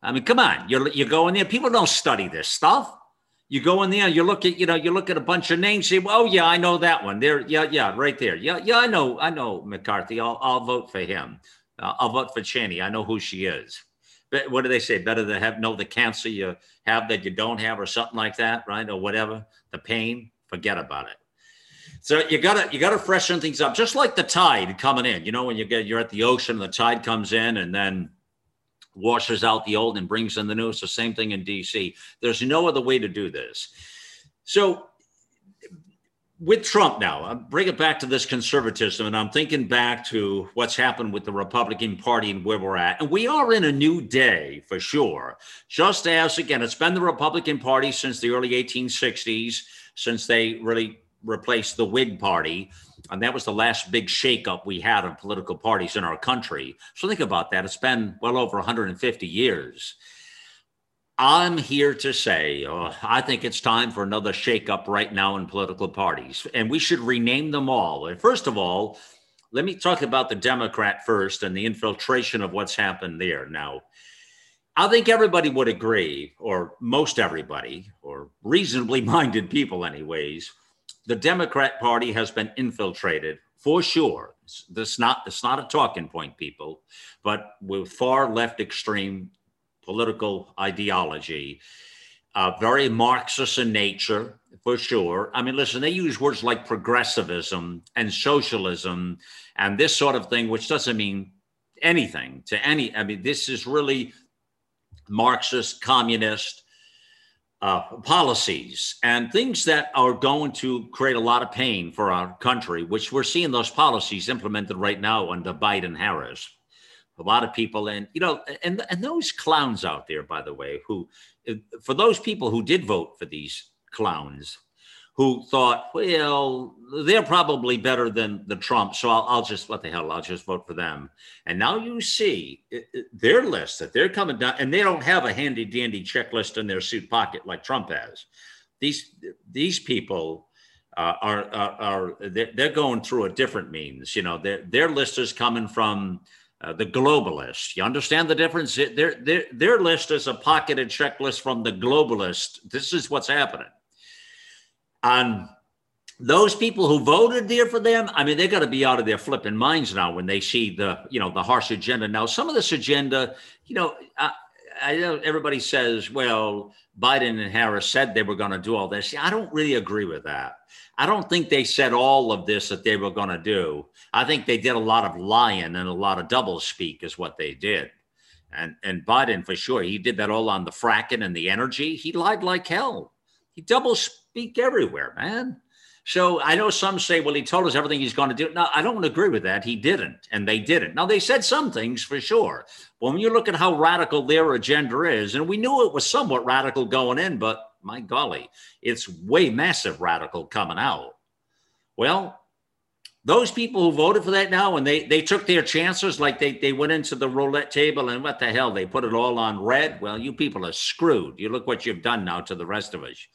Speaker 1: I mean, come on. You're, you go in there. People don't study this stuff. You go in there, you look at, you know, you look at a bunch of names, say, well, oh yeah, I know that one. There, yeah, yeah, right there. Yeah, yeah, I know, I know McCarthy. I'll, I'll vote for him. Uh, I'll vote for Cheney. I know who she is But what do they say? Better to have know the cancer you have that you don't have, or something like that, right? Or whatever. The pain, forget about it. So you gotta you gotta freshen things up, just like the tide coming in. You know, when you get you're at the ocean, and the tide comes in and then washes out the old and brings in the new. The same thing in DC. There's no other way to do this. So with Trump now, I bring it back to this conservatism, and I'm thinking back to what's happened with the Republican Party and where we're at. And we are in a new day for sure. Just as, again, it's been the Republican Party since the early 1860s, since they really replaced the Whig Party. And that was the last big shakeup we had of political parties in our country. So think about that. It's been well over 150 years. I'm here to say, uh, I think it's time for another shakeup right now in political parties, and we should rename them all. And first of all, let me talk about the Democrat first and the infiltration of what's happened there. Now, I think everybody would agree, or most everybody, or reasonably (laughs) minded people, anyways, the Democrat Party has been infiltrated for sure. This not it's not a talking point, people, but with far left extreme political ideology, uh, very Marxist in nature, for sure. I mean, listen, they use words like progressivism and socialism and this sort of thing, which doesn't mean anything to any. I mean, this is really Marxist, communist uh, policies and things that are going to create a lot of pain for our country, which we're seeing those policies implemented right now under Biden Harris. A lot of people and you know and and those clowns out there by the way who for those people who did vote for these clowns who thought well they're probably better than the trump so i'll, I'll just what the hell i'll just vote for them and now you see their list that they're coming down and they don't have a handy dandy checklist in their suit pocket like trump has these these people uh, are, are, are they're going through a different means you know their, their list is coming from uh, the globalists. You understand the difference? Their, their, their list is a pocketed checklist from the globalist. This is what's happening. And those people who voted there for them, I mean, they're going to be out of their flipping minds now when they see the, you know, the harsh agenda. Now, some of this agenda, you know, I, I know everybody says, well, Biden and Harris said they were going to do all this. I don't really agree with that. I don't think they said all of this that they were going to do. I think they did a lot of lying and a lot of double speak is what they did. And and Biden for sure, he did that all on the fracking and the energy. He lied like hell. He double speak everywhere, man. So I know some say, well, he told us everything he's going to do. No, I don't agree with that. He didn't, and they didn't. Now, they said some things for sure. But when you look at how radical their agenda is, and we knew it was somewhat radical going in, but my golly, it's way massive radical coming out. Well, those people who voted for that now and they they took their chances like they they went into the roulette table and what the hell they put it all on red well you people are screwed you look what you've done now to the rest of us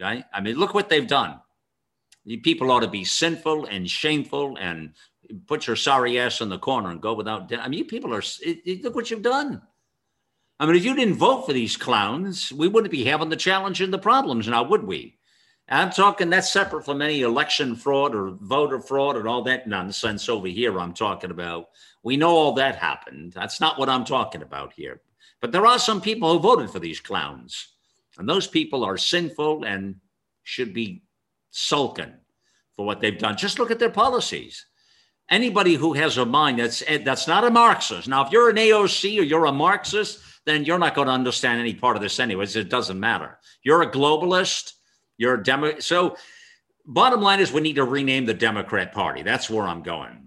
Speaker 1: right i mean look what they've done you people ought to be sinful and shameful and put your sorry ass in the corner and go without i mean you people are look what you've done i mean if you didn't vote for these clowns we wouldn't be having the challenge and the problems now would we I'm talking that's separate from any election fraud or voter fraud and all that nonsense over here. I'm talking about. We know all that happened. That's not what I'm talking about here. But there are some people who voted for these clowns, and those people are sinful and should be sulking for what they've done. Just look at their policies. Anybody who has a mind that's that's not a Marxist. Now, if you're an AOC or you're a Marxist, then you're not going to understand any part of this anyways. It doesn't matter. You're a globalist you're a demo. So, bottom line is, we need to rename the Democrat Party. That's where I'm going.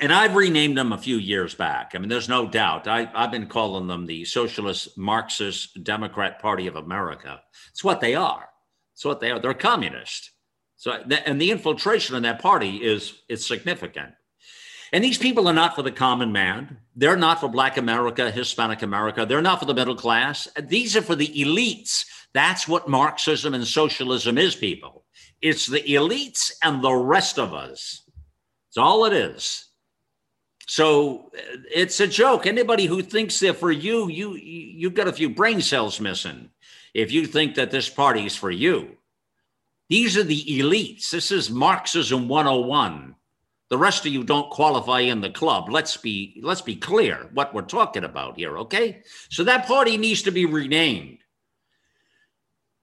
Speaker 1: And I've renamed them a few years back. I mean, there's no doubt. I, have been calling them the Socialist Marxist Democrat Party of America. It's what they are. It's what they are. They're communist. So, and the infiltration in that party is is significant. And these people are not for the common man. They're not for Black America, Hispanic America. They're not for the middle class. These are for the elites that's what Marxism and socialism is, people. It's the elites and the rest of us. It's all it is. So uh, it's a joke. Anybody who thinks they're for you, you you've got a few brain cells missing. If you think that this party is for you, these are the elites. This is Marxism 101. The rest of you don't qualify in the club. Let's be let's be clear what we're talking about here, okay? So that party needs to be renamed.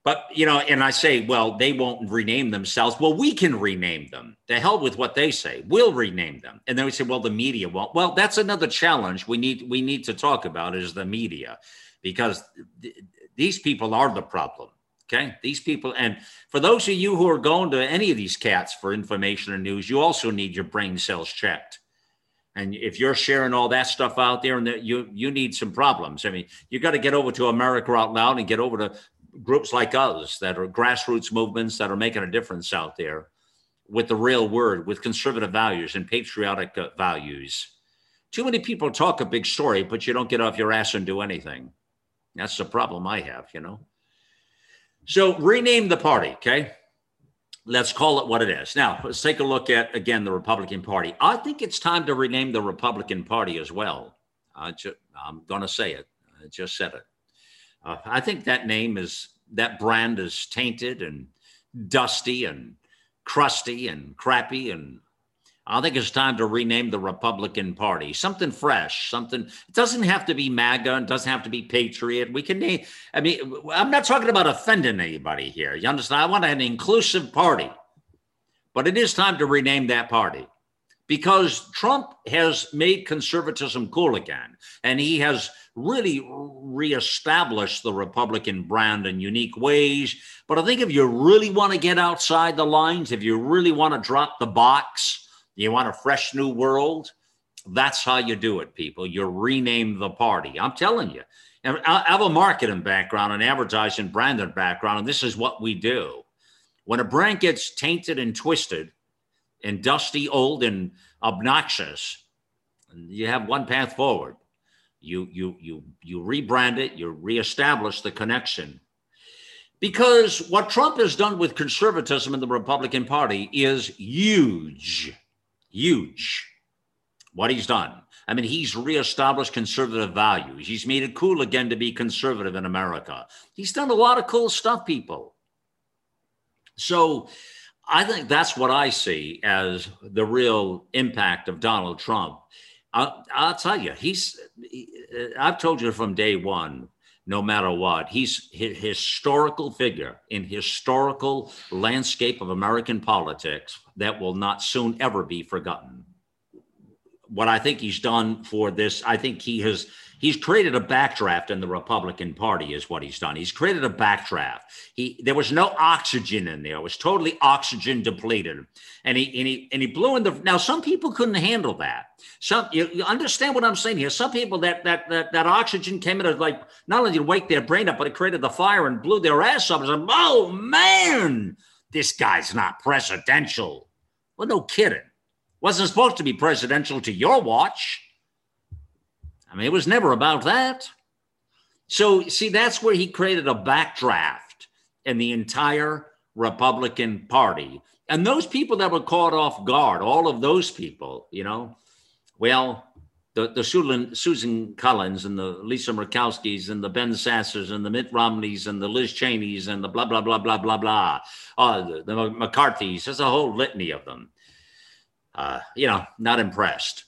Speaker 1: But, you know, and I say, well, they won't rename themselves. Well, we can rename them. The hell with what they say. We'll rename them. And then we say, well, the media won't. Well, that's another challenge we need we need to talk about is the media because th- these people are the problem. Okay. These people, and for those of you who are going to any of these cats for information and news, you also need your brain cells checked. And if you're sharing all that stuff out there, and you you need some problems. I mean, you got to get over to America Out Loud and get over to groups like us that are grassroots movements that are making a difference out there with the real word, with conservative values and patriotic uh, values. Too many people talk a big story, but you don't get off your ass and do anything. That's the problem I have, you know. So rename the party, okay? Let's call it what it is. Now, let's take a look at again the Republican Party. I think it's time to rename the Republican Party as well. I am going to say it. I just said it. Uh, I think that name is that brand is tainted and dusty and crusty and crappy and I think it's time to rename the Republican Party. Something fresh, something. It doesn't have to be MAGA. It doesn't have to be Patriot. We can name. I mean, I'm not talking about offending anybody here. You understand? I want an inclusive party, but it is time to rename that party because Trump has made conservatism cool again, and he has really reestablished the Republican brand in unique ways. But I think if you really want to get outside the lines, if you really want to drop the box, you want a fresh new world, that's how you do it, people. You rename the party. I'm telling you. I have a marketing background, an advertising branding background, and this is what we do. When a brand gets tainted and twisted, and dusty, old, and obnoxious, you have one path forward. You you you you rebrand it, you reestablish the connection. Because what Trump has done with conservatism in the Republican Party is huge. Huge. What he's done. I mean, he's reestablished conservative values. He's made it cool again to be conservative in America. He's done a lot of cool stuff, people. So I think that's what I see as the real impact of Donald Trump. I'll, I'll tell you, he's, I've told you from day one, no matter what, he's a historical figure in historical landscape of American politics that will not soon ever be forgotten. What I think he's done for this, I think he has He's created a backdraft in the Republican Party, is what he's done. He's created a backdraft. He there was no oxygen in there; it was totally oxygen depleted, and he and he and he blew in the. Now, some people couldn't handle that. Some you, you understand what I'm saying here. Some people that that that that oxygen came in as like not only did wake their brain up, but it created the fire and blew their ass up. It's like, oh man, this guy's not presidential. Well, no kidding. Wasn't supposed to be presidential to your watch. I mean, it was never about that. So, see, that's where he created a backdraft in the entire Republican Party. And those people that were caught off guard, all of those people, you know, well, the, the Susan, Susan Collins and the Lisa Murkowskis and the Ben Sassers and the Mitt Romneys and the Liz Cheneys and the blah, blah, blah, blah, blah, blah, uh, the, the McCarthys, there's a whole litany of them. Uh, you know, not impressed.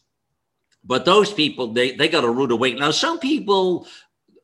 Speaker 1: But those people, they they got a rude awakening. Now, some people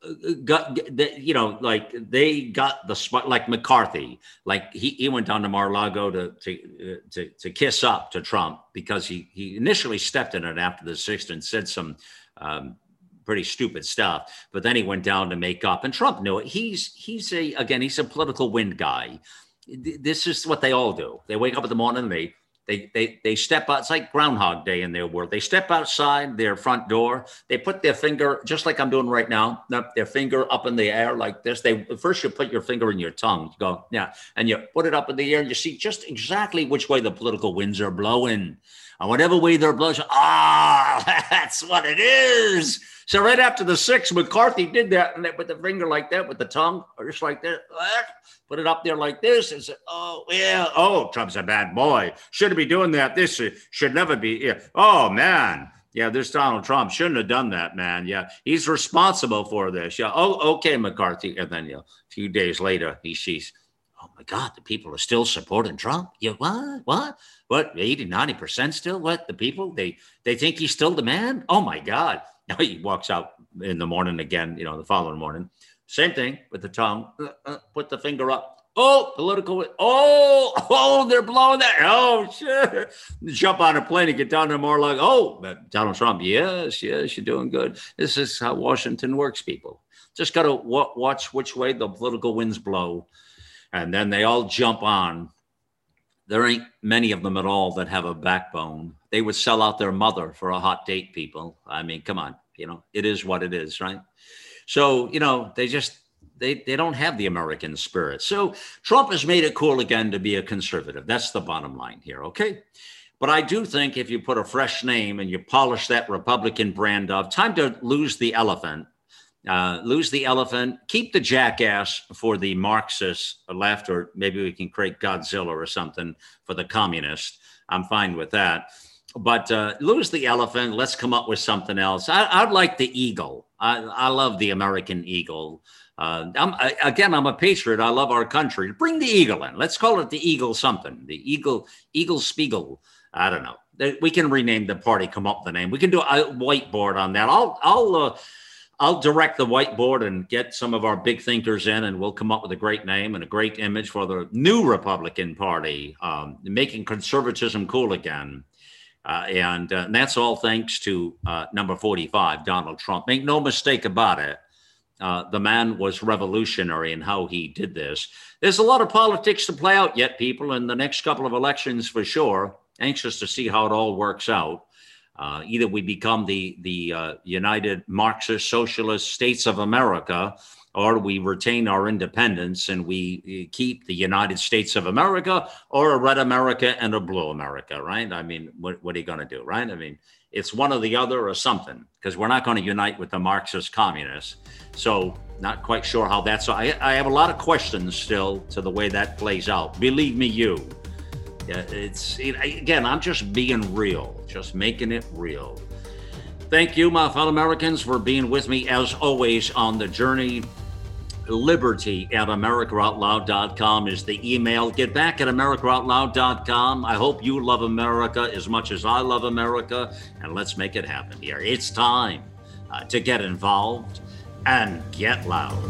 Speaker 1: uh, got you know like they got the spot like McCarthy like he, he went down to Mar-a-Lago to to, uh, to to kiss up to Trump because he he initially stepped in it after the sixth and said some um, pretty stupid stuff but then he went down to make up and Trump knew it. He's he's a again he's a political wind guy. This is what they all do. They wake up in the morning and they they, they, they step out, it's like Groundhog Day in their world. They step outside their front door. They put their finger, just like I'm doing right now, their finger up in the air like this. They First, you put your finger in your tongue. You go, yeah. And you put it up in the air and you see just exactly which way the political winds are blowing. And whatever way they're blowing, ah, (laughs) that's what it is. So right after the six, McCarthy did that, and put the finger like that with the tongue, or just like that, put it up there like this, and said, "Oh yeah, oh Trump's a bad boy. Shouldn't be doing that. This should never be. Yeah. Oh man." Yeah, this Donald Trump shouldn't have done that, man. Yeah, he's responsible for this. Yeah. Oh, okay, McCarthy. And then you know, a few days later, he sees, oh my God, the people are still supporting Trump. Yeah, what? What? What? 80, 90% still? What? The people? They they think he's still the man? Oh my God. Now (laughs) he walks out in the morning again, you know, the following morning. Same thing with the tongue. Uh, uh, put the finger up. Oh, political. Oh, (laughs) oh, they're blowing that. Oh, sure. Jump on a plane and get down there more like, oh, Donald Trump. Yes, yes, you're doing good. This is how Washington works, people. Just got to watch which way the political winds blow. And then they all jump on. There ain't many of them at all that have a backbone they would sell out their mother for a hot date, people. I mean, come on, you know, it is what it is, right? So, you know, they just they they don't have the American spirit. So Trump has made it cool again to be a conservative. That's the bottom line here, okay? But I do think if you put a fresh name and you polish that Republican brand of time to lose the elephant, uh, lose the elephant, keep the jackass for the Marxist left, or maybe we can create Godzilla or something for the communist. I'm fine with that but uh, lose the elephant. Let's come up with something else. I, would like the eagle. I, I, love the American eagle. Uh, I'm, I, again, I'm a patriot. I love our country. Bring the eagle in. Let's call it the eagle something. The eagle, eagle spiegel. I don't know. We can rename the party. Come up with the name. We can do a whiteboard on that. I'll, I'll, uh, I'll direct the whiteboard and get some of our big thinkers in, and we'll come up with a great name and a great image for the new Republican Party, um, making conservatism cool again. Uh, and, uh, and, that's all thanks to uh, number 45, Donald Trump. Make no mistake about it. Uh, the man was revolutionary in how he did this. There's a lot of politics to play out yet, people, in the next couple of elections for sure. Anxious to see how it all works out. Uh, either we become the the uh, United Marxist Socialist States of America, or we retain our independence and we uh, keep the United States of America or a red America and a blue America, right? I mean, what, what are you going to do, right? I mean, it's one or the other or something because we're not going to unite with the Marxist communists. So, not quite sure how that's. I, I have a lot of questions still to the way that plays out. Believe me, you. It's it, again, I'm just being real, just making it real. Thank you, my fellow Americans, for being with me as always on the journey liberty at americaoutloud.com is the email. Get back at americaoutloud.com. I hope you love America as much as I love America, and let's make it happen here. It's time uh, to get involved and get loud.